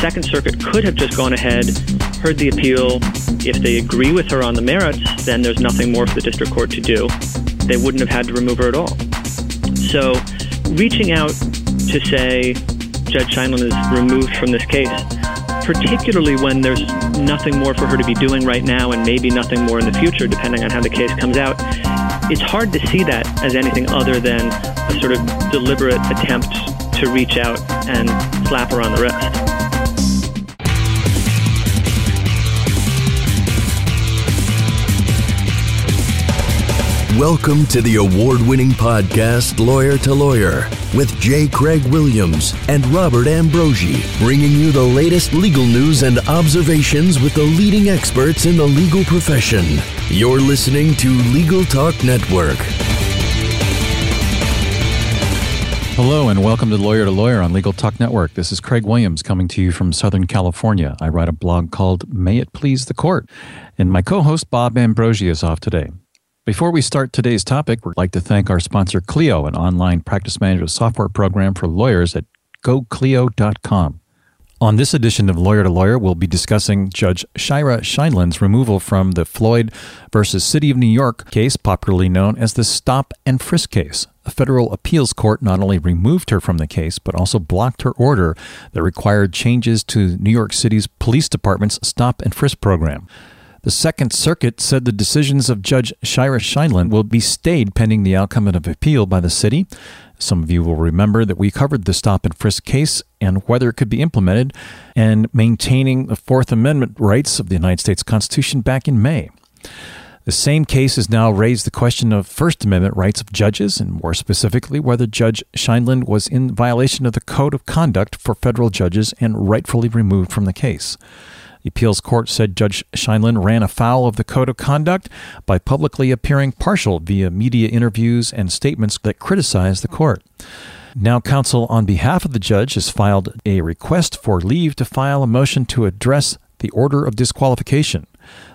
Second Circuit could have just gone ahead, heard the appeal. If they agree with her on the merits, then there's nothing more for the district court to do. They wouldn't have had to remove her at all. So, reaching out to say Judge Scheindlin is removed from this case, particularly when there's nothing more for her to be doing right now and maybe nothing more in the future, depending on how the case comes out, it's hard to see that as anything other than a sort of deliberate attempt to reach out and slap her on the wrist. Welcome to the award winning podcast, Lawyer to Lawyer, with J. Craig Williams and Robert Ambrogi, bringing you the latest legal news and observations with the leading experts in the legal profession. You're listening to Legal Talk Network. Hello, and welcome to Lawyer to Lawyer on Legal Talk Network. This is Craig Williams coming to you from Southern California. I write a blog called May It Please the Court, and my co host Bob Ambrogi is off today. Before we start today's topic, we'd like to thank our sponsor, Clio, an online practice management software program for lawyers at goclio.com. On this edition of Lawyer to Lawyer, we'll be discussing Judge Shira Scheindlin's removal from the Floyd versus City of New York case, popularly known as the Stop and Frisk case. A federal appeals court not only removed her from the case, but also blocked her order that required changes to New York City's police department's Stop and Frisk program. The Second Circuit said the decisions of Judge Shira Scheindlin will be stayed pending the outcome of appeal by the city. Some of you will remember that we covered the stop and frisk case and whether it could be implemented and maintaining the Fourth Amendment rights of the United States Constitution back in May. The same case has now raised the question of First Amendment rights of judges, and more specifically, whether Judge Scheindlin was in violation of the Code of Conduct for federal judges and rightfully removed from the case. The appeals court said Judge Scheindlin ran afoul of the code of conduct by publicly appearing partial via media interviews and statements that criticized the court. Now, counsel on behalf of the judge has filed a request for leave to file a motion to address the order of disqualification.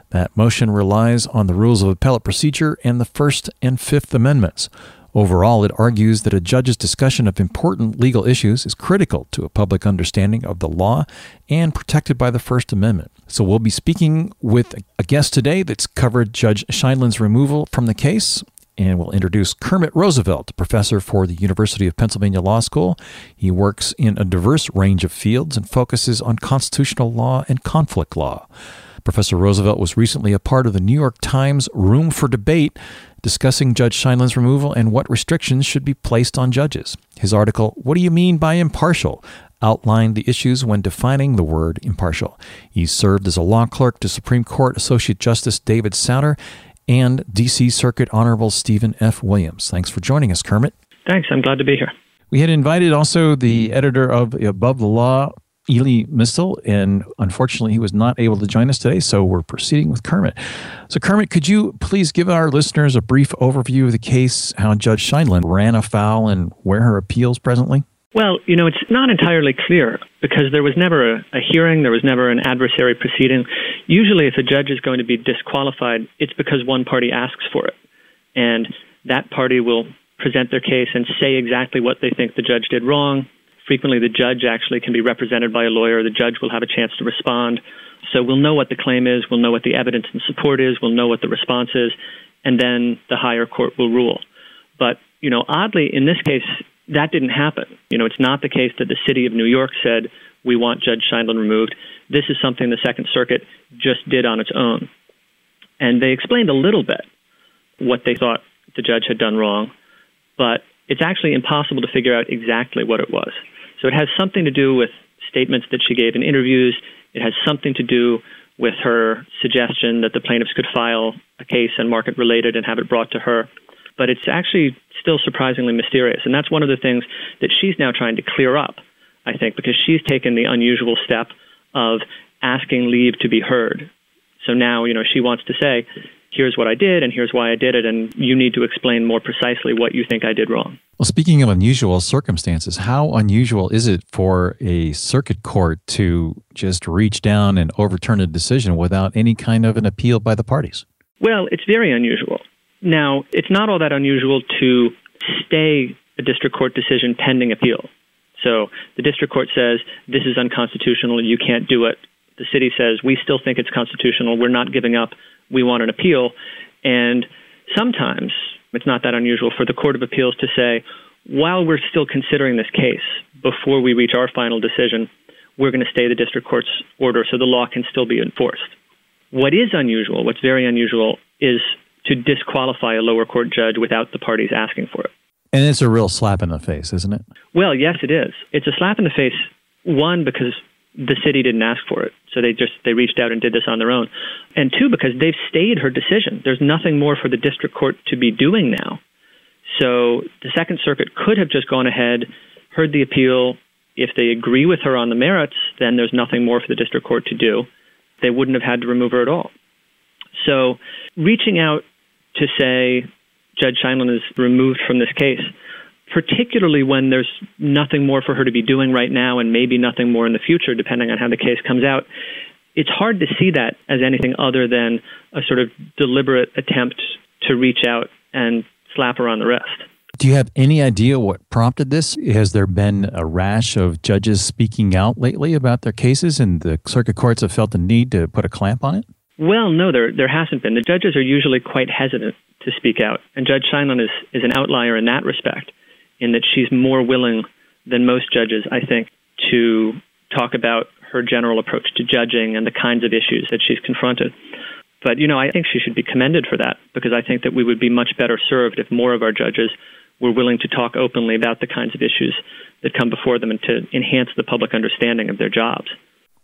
That motion relies on the rules of appellate procedure and the First and Fifth Amendments. Overall, it argues that a judge's discussion of important legal issues is critical to a public understanding of the law and protected by the First Amendment. So we'll be speaking with a guest today that's covered Judge Scheindlin's removal from the case. And we'll introduce Kermit Roosevelt, professor for the University of Pennsylvania Law School. He works in a diverse range of fields and focuses on constitutional law and conflict law. Professor Roosevelt was recently a part of the New York Times Room for Debate discussing Judge Scheindlin's removal and what restrictions should be placed on judges. His article, What Do You Mean by Impartial? outlined the issues when defining the word impartial. He served as a law clerk to Supreme Court Associate Justice David Souter and D.C. Circuit Honorable Stephen F. Williams. Thanks for joining us, Kermit. Thanks. I'm glad to be here. We had invited also the editor of Above the Law, Elie Mystal, and unfortunately, he was not able to join us today. So we're proceeding with Kermit. So, Kermit, could you please give our listeners a brief overview of the case, how Judge Scheindlin ran afoul, and where her appeals presently? Well, you know, it's not entirely clear because there was never a, a hearing, there was never an adversary proceeding. Usually, if a judge is going to be disqualified, it's because one party asks for it. And that party will present their case and say exactly what they think the judge did wrong, Frequently, the judge actually can be represented by a lawyer. The judge will have a chance to respond. So we'll know what the claim is, we'll know what the evidence and support is, we'll know what the response is, and then the higher court will rule. But, you know, oddly, in this case, that didn't happen. You know, it's not the case that the city of New York said, we want Judge Scheindlin removed. This is something the Second Circuit just did on its own. And they explained a little bit what they thought the judge had done wrong, but it's actually impossible to figure out exactly what it was. So it has something to do with statements that she gave in interviews. It has something to do with her suggestion that the plaintiffs could file a case and market related and have it brought to her. But it's actually still surprisingly mysterious. And that's one of the things that she's now trying to clear up, I think, because she's taken the unusual step of asking leave to be heard. So now, you know, she wants to say, here's what I did and here's why I did it, and you need to explain more precisely what you think I did wrong. Well, speaking of unusual circumstances, how unusual is it for a circuit court to just reach down and overturn a decision without any kind of an appeal by the parties? Well, it's very unusual. Now, it's not all that unusual to stay a district court decision pending appeal. So the district court says this is unconstitutional, you can't do it. The city says we still think it's constitutional, we're not giving up, we want an appeal. And sometimes it's not that unusual for the Court of Appeals to say, while we're still considering this case, before we reach our final decision, we're going to stay the district court's order so the law can still be enforced. What is unusual, what's very unusual, is to disqualify a lower court judge without the parties asking for it. And it's a real slap in the face, isn't it? Well, yes, it is. It's a slap in the face, one, because the city didn't ask for it. So they just they reached out and did this on their own. And two, because they've stayed her decision. There's nothing more for the district court to be doing now. So the Second Circuit could have just gone ahead, heard the appeal. If they agree with her on the merits, then there's nothing more for the district court to do. They wouldn't have had to remove her at all. So reaching out to say Judge Scheindlin is removed from this case, particularly when there's nothing more for her to be doing right now and maybe nothing more in the future, depending on how the case comes out, it's hard to see that as anything other than a sort of deliberate attempt to reach out and slap her on the wrist. Do you have any idea what prompted this? Has there been a rash of judges speaking out lately about their cases and the circuit courts have felt the need to put a clamp on it? Well, no, there there hasn't been. The judges are usually quite hesitant to speak out, and Judge Scheindlin is is an outlier in that respect, in that she's more willing than most judges, I think, to talk about her general approach to judging and the kinds of issues that she's confronted. But you know, I think she should be commended for that because I think that we would be much better served if more of our judges were willing to talk openly about the kinds of issues that come before them and to enhance the public understanding of their jobs.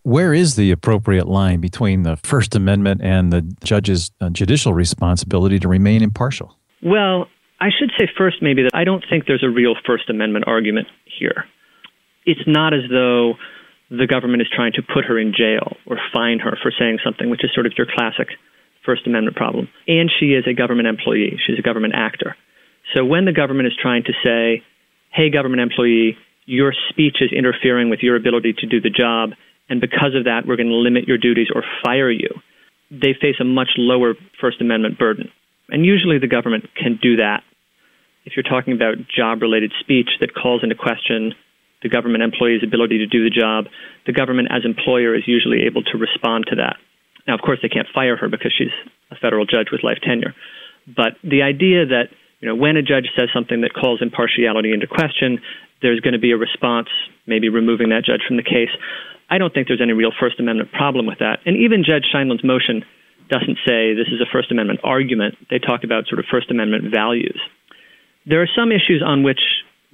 Where is the appropriate line between the First Amendment and the judge's uh, judicial responsibility to remain impartial? Well, I should say first, maybe, that I don't think there's a real First Amendment argument here. It's not as though the government is trying to put her in jail or fine her for saying something, which is sort of your classic First Amendment problem. And she is a government employee, she's a government actor. So when the government is trying to say, hey, government employee, your speech is interfering with your ability to do the job, and because of that, we're going to limit your duties or fire you, they face a much lower First Amendment burden. And usually the government can do that. If you're talking about job related speech that calls into question the government employee's ability to do the job, the government as employer is usually able to respond to that. Now, of course, they can't fire her because she's a federal judge with life tenure. But the idea that you know, when a judge says something that calls impartiality into question, there's going to be a response, maybe removing that judge from the case. I don't think there's any real First Amendment problem with that. And even Judge Scheindlin's motion doesn't say this is a First Amendment argument. They talk about sort of First Amendment values. There are some issues on which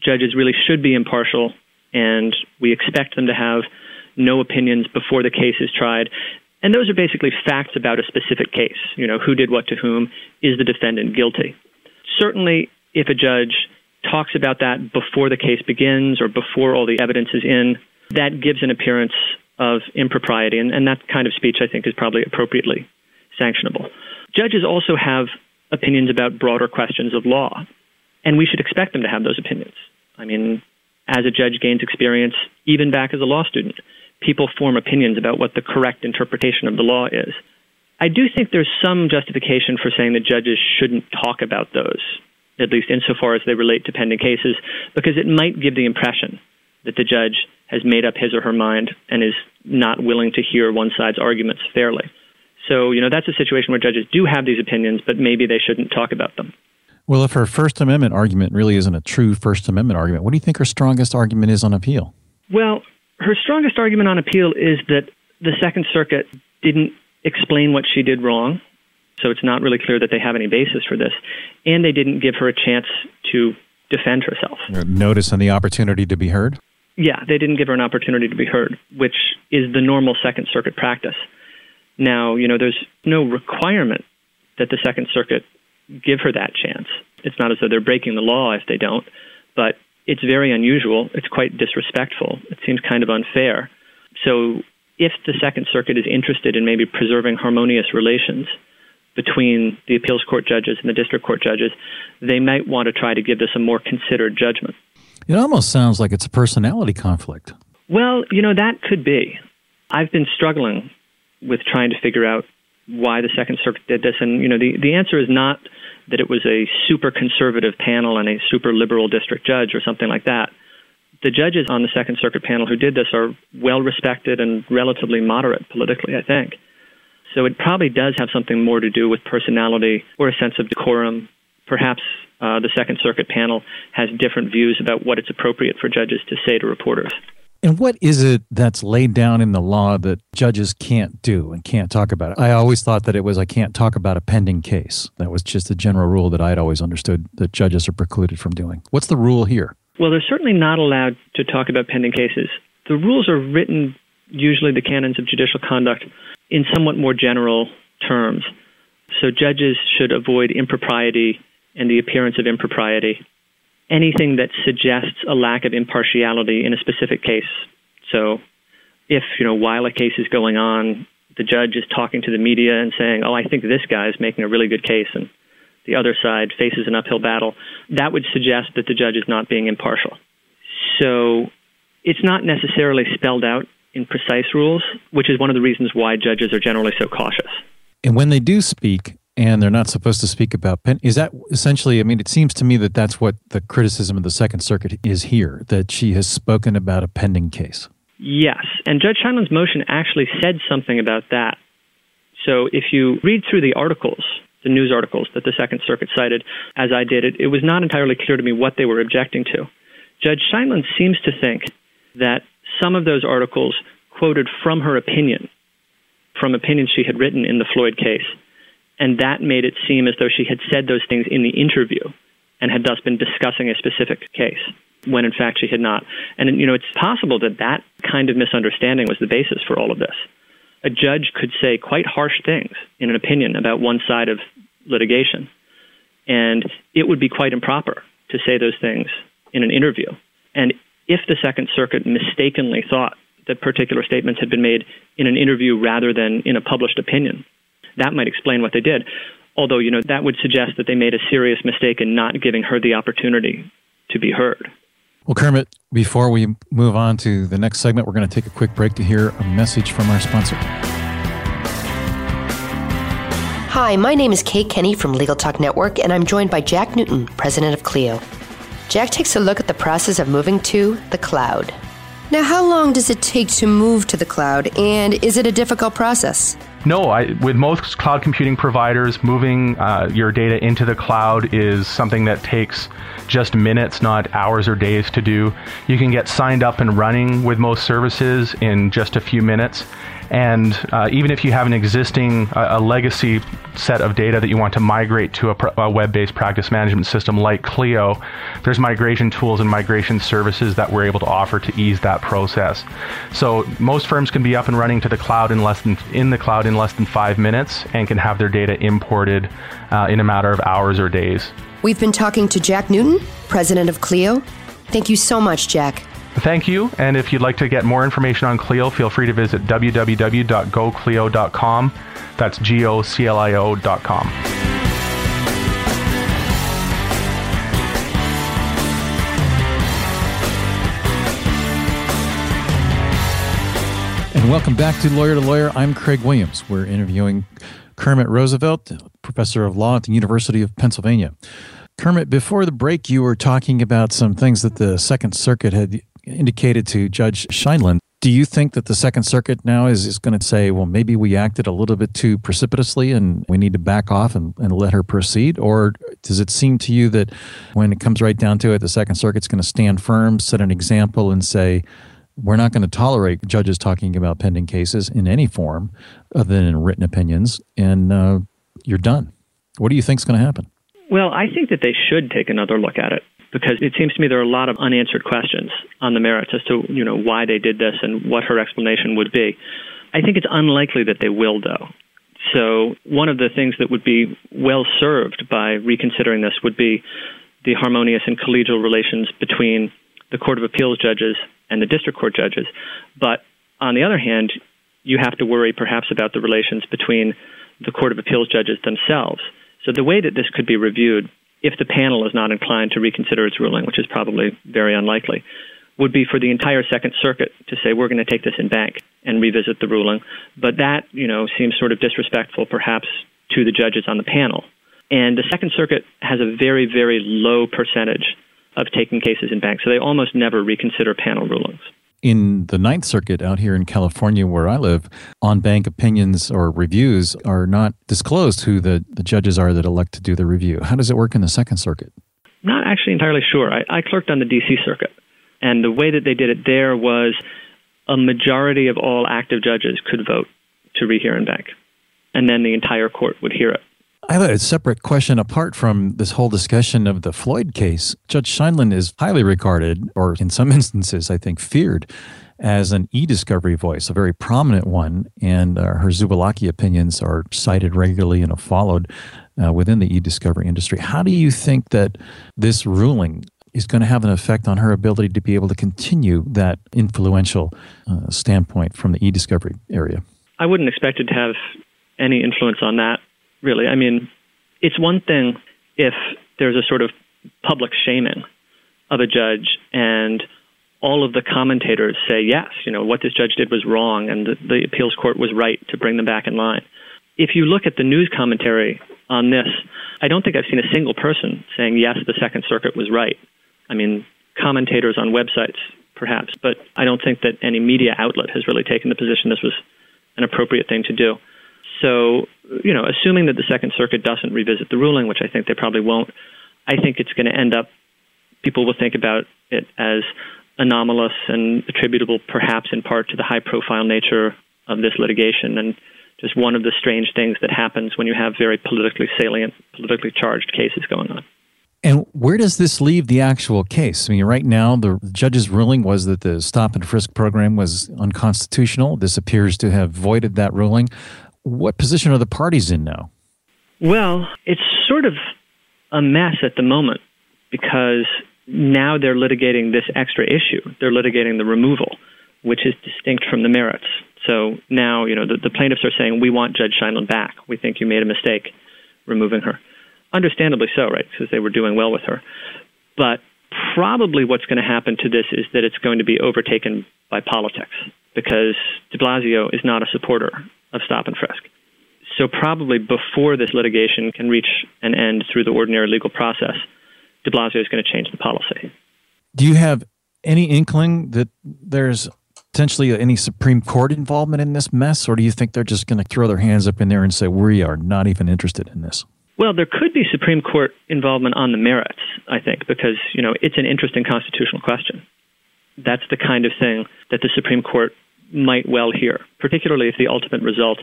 judges really should be impartial, and we expect them to have no opinions before the case is tried. And those are basically facts about a specific case. You know, who did what to whom? Is the defendant guilty? Certainly, if a judge talks about that before the case begins or before all the evidence is in, that gives an appearance of impropriety, and, and that kind of speech, I think, is probably appropriately sanctionable. Judges also have opinions about broader questions of law, and we should expect them to have those opinions. I mean, as a judge gains experience, even back as a law student, people form opinions about what the correct interpretation of the law is. I do think there's some justification for saying that judges shouldn't talk about those, at least insofar as they relate to pending cases, because it might give the impression that the judge has made up his or her mind and is not willing to hear one side's arguments fairly. So, you know, that's a situation where judges do have these opinions, but maybe they shouldn't talk about them. Well, if her First Amendment argument really isn't a true First Amendment argument, what do you think her strongest argument is on appeal? Well, her strongest argument on appeal is that the Second Circuit didn't explain what she did wrong, so it's not really clear that they have any basis for this, and they didn't give her a chance to defend herself. Notice and the opportunity to be heard? Yeah, they didn't give her an opportunity to be heard, which is the normal Second Circuit practice. Now, you know, there's no requirement that the Second Circuit give her that chance. It's not as though they're breaking the law if they don't, but it's very unusual. It's quite disrespectful. It seems kind of unfair. So, if the Second Circuit is interested in maybe preserving harmonious relations between the appeals court judges and the district court judges, they might want to try to give this a more considered judgment. It almost sounds like it's a personality conflict. Well, you know, that could be. I've been struggling with trying to figure out why the Second Circuit did this. And, you know, the, the answer is not that it was a super conservative panel and a super liberal district judge or something like that. the judges on the Second Circuit panel who did this are well respected and relatively moderate politically, I think. So it probably does have something more to do with personality or a sense of decorum. Perhaps uh, the Second Circuit panel has different views about what it's appropriate for judges to say to reporters. And what is it that's laid down in the law that judges can't do and can't talk about it? I always thought that it was I can't talk about a pending case. That was just a general rule that I'd always understood that judges are precluded from doing. What's the rule here? Well, they're certainly not allowed to talk about pending cases. The rules are written, usually the canons of judicial conduct, in somewhat more general terms. So judges should avoid impropriety and the appearance of impropriety. Anything that suggests a lack of impartiality in a specific case. So if, you know, while a case is going on, the judge is talking to the media and saying, "Oh, I think this guy is making a really good case," and the other side faces an uphill battle, that would suggest that the judge is not being impartial. So it's not necessarily spelled out in precise rules, which is one of the reasons why judges are generally so cautious. And when they do speak, and they're not supposed to speak about pen. Is that essentially? I mean, it seems to me that that's what the criticism of the Second Circuit is here. That she has spoken about a pending case. Yes, and Judge Scheindlin's motion actually said something about that. So if you read through the articles the news articles that the Second Circuit cited, as I did, it, it was not entirely clear to me what they were objecting to. Judge Scheindlin seems to think that some of those articles quoted from her opinion, from opinions she had written in the Floyd case, and that made it seem as though she had said those things in the interview and had thus been discussing a specific case when in fact she had not. And you know, it's possible that that kind of misunderstanding was the basis for all of this a judge could say quite harsh things in an opinion about one side of litigation. And it would be quite improper to say those things in an interview. And if the Second Circuit mistakenly thought that particular statements had been made in an interview rather than in a published opinion, that might explain what they did. Although, you know, that would suggest that they made a serious mistake in not giving her the opportunity to be heard. Well, Kermit, before we move on to the next segment, we're going to take a quick break to hear a message from our sponsor. Hi, my name is Kate Kenny from Legal Talk Network, and I'm joined by Jack Newton, president of Clio. Jack takes a look at the process of moving to the cloud. Now, how long does it take to move to the cloud, and is it a difficult process? No, I, with most cloud computing providers, moving uh, your data into the cloud is something that takes just minutes, not hours or days to do. You can get signed up and running with most services in just a few minutes. And uh, even if you have an existing, uh, a legacy set of data that you want to migrate to a, pr- a web based practice management system like Clio, there's migration tools and migration services that we're able to offer to ease that process. So most firms can be up and running to the cloud in less than, in the cloud in less than five minutes and can have their data imported uh, in a matter of hours or days. We've been talking to Jack Newton, president of Clio. Thank you so much, Jack. Thank you. And if you'd like to get more information on Clio, feel free to visit www.goclio.com. That's G O C L I O.com. And welcome back to Lawyer to Lawyer. I'm Craig Williams. We're interviewing Kermit Roosevelt, professor of law at the University of Pennsylvania. Kermit, before the break, you were talking about some things that the Second Circuit had indicated to Judge Scheindlin. Do you think that the Second Circuit now is, is going to say, well, maybe we acted a little bit too precipitously and we need to back off and, and let her proceed? Or does it seem to you that when it comes right down to it, the Second Circuit's going to stand firm, set an example, and say, we're not going to tolerate judges talking about pending cases in any form other than in written opinions, and uh, you're done. What do you think is going to happen? Well, I think that they should take another look at it because it seems to me there are a lot of unanswered questions on the merits as to you know why they did this and what her explanation would be. I think it's unlikely that they will, though. So one of the things that would be well served by reconsidering this would be the harmonious and collegial relations between the Court of Appeals judges and the district court judges. But on the other hand, you have to worry perhaps about the relations between the Court of Appeals judges themselves. So the way that this could be reviewed, if the panel is not inclined to reconsider its ruling, which is probably very unlikely, would be for the entire Second Circuit to say we're going to take this en banc and revisit the ruling. But that, you know, seems sort of disrespectful perhaps to the judges on the panel. And the Second Circuit has a very, very low percentage of taking cases en banc. So they almost never reconsider panel rulings. In the Ninth Circuit out here in California, where I live, en banc opinions or reviews are not disclosed who the, the judges are that elect to do the review. How does it work in the Second Circuit? Not actually entirely sure. I, I clerked on the D.C. Circuit, and the way that they did it there was a majority of all active judges could vote to rehear en banc, and then the entire court would hear it. I have a separate question apart from this whole discussion of the Floyd case. Judge Scheindlin is highly regarded, or in some instances, I think, feared as an e-discovery voice, a very prominent one, and uh, her Zubulake opinions are cited regularly and followed uh, within the e-discovery industry. How do you think that this ruling is going to have an effect on her ability to be able to continue that influential uh, standpoint from the e-discovery area? I wouldn't expect it to have any influence on that really. I mean, it's one thing if there's a sort of public shaming of a judge and all of the commentators say, yes, you know, what this judge did was wrong and the, the appeals court was right to bring them back in line. If you look at the news commentary on this, I don't think I've seen a single person saying, yes, the Second Circuit was right. I mean, commentators on websites, perhaps, but I don't think that any media outlet has really taken the position this was an appropriate thing to do. So, you know, assuming that the Second Circuit doesn't revisit the ruling, which I think they probably won't, I think it's going to end up, people will think about it as anomalous and attributable perhaps in part to the high profile nature of this litigation and just one of the strange things that happens when you have very politically salient, politically charged cases going on. And where does this leave the actual case? I mean, right now, the judge's ruling was that the stop and frisk program was unconstitutional. This appears to have voided that ruling. What position are the parties in now? Well, it's sort of a mess at the moment because now they're litigating this extra issue. They're litigating the removal, which is distinct from the merits. So now, you know, the, the plaintiffs are saying, we want Judge Scheindlin back. We think you made a mistake removing her. Understandably so, right? Because they were doing well with her. But probably what's going to happen to this is that it's going to be overtaken by politics because de Blasio is not a supporter of stop and frisk. So, probably before this litigation can reach an end through the ordinary legal process, de Blasio is going to change the policy. Do you have any inkling that there's potentially any Supreme Court involvement in this mess, or do you think they're just going to throw their hands up in there and say, we are not even interested in this? Well, there could be Supreme Court involvement on the merits, I think, because, you know, it's an interesting constitutional question. That's the kind of thing that the Supreme Court might well hear, particularly if the ultimate result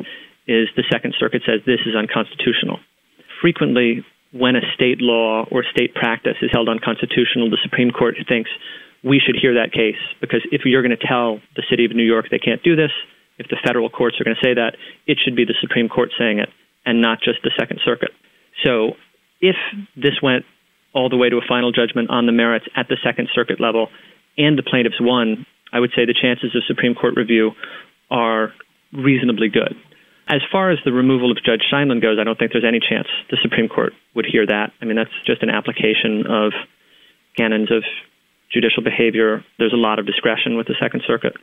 is the Second Circuit says this is unconstitutional. Frequently, when a state law or state practice is held unconstitutional, the Supreme Court thinks we should hear that case because if you're going to tell the city of New York they can't do this, if the federal courts are going to say that, it should be the Supreme Court saying it and not just the Second Circuit. So if this went all the way to a final judgment on the merits at the Second Circuit level and the plaintiffs won, I would say the chances of Supreme Court review are reasonably good. As far as the removal of Judge Scheindlin goes, I don't think there's any chance the Supreme Court would hear that. I mean, that's just an application of canons of judicial behavior. There's a lot of discretion with the Second Circuit.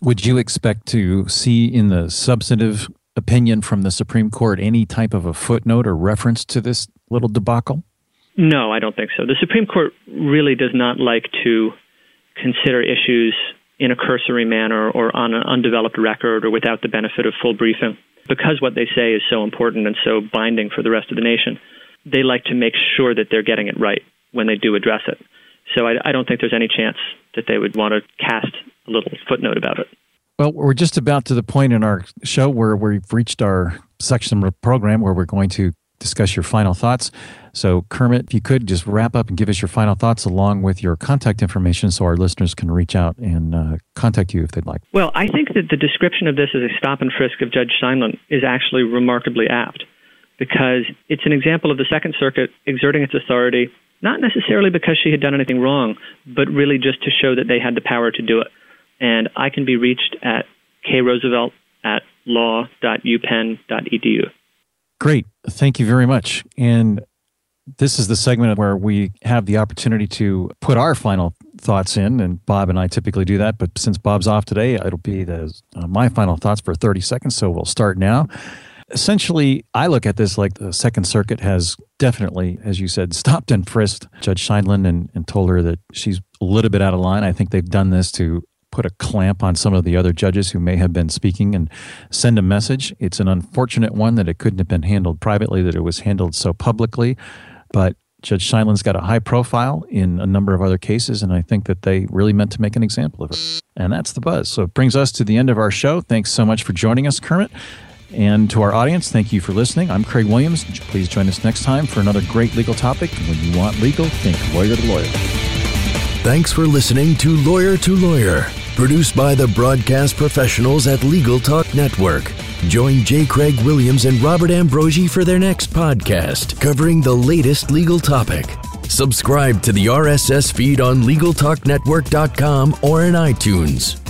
Would you expect to see in the substantive opinion from the Supreme Court any type of a footnote or reference to this little debacle? No, I don't think so. The Supreme Court really does not like to consider issues in a cursory manner or on an undeveloped record or without the benefit of full briefing. Because what they say is so important and so binding for the rest of the nation, they like to make sure that they're getting it right when they do address it. So I, I don't think there's any chance that they would want to cast a little footnote about it. Well, we're just about to the point in our show where we've reached our section of the program where we're going to discuss your final thoughts. So, Kermit, if you could just wrap up and give us your final thoughts along with your contact information so our listeners can reach out and uh, contact you if they'd like. Well, I think that the description of this as a stop and frisk of Judge Scheindlin is actually remarkably apt because it's an example of the Second Circuit exerting its authority, not necessarily because she had done anything wrong, but really just to show that they had the power to do it. And I can be reached at kroosevelt at law.upenn.edu. Great. Thank you very much. And this is the segment where we have the opportunity to put our final thoughts in, and Bob and I typically do that. But since Bob's off today, it'll be the, uh, my final thoughts for 30 seconds. So we'll start now. essentially, I look at this like the Second Circuit has definitely, as you said, stopped and frisked Judge Scheindlin and, and told her that she's a little bit out of line. I think they've done this to put a clamp on some of the other judges who may have been speaking and send a message. It's an unfortunate one that it couldn't have been handled privately, that it was handled so publicly. But Judge Scheindlin's got a high profile in a number of other cases, and I think that they really meant to make an example of her. And that's the buzz. So it brings us to the end of our show. Thanks so much for joining us, Kermit. And to our audience, thank you for listening. I'm Craig Williams. Please join us next time for another great legal topic. When you want legal, think lawyer to lawyer. Thanks for listening to Lawyer to Lawyer, produced by the broadcast professionals at Legal Talk Network. Join J. Craig Williams and Robert Ambrogi for their next podcast covering the latest legal topic. Subscribe to the RSS feed on LegalTalkNetwork.com or in iTunes.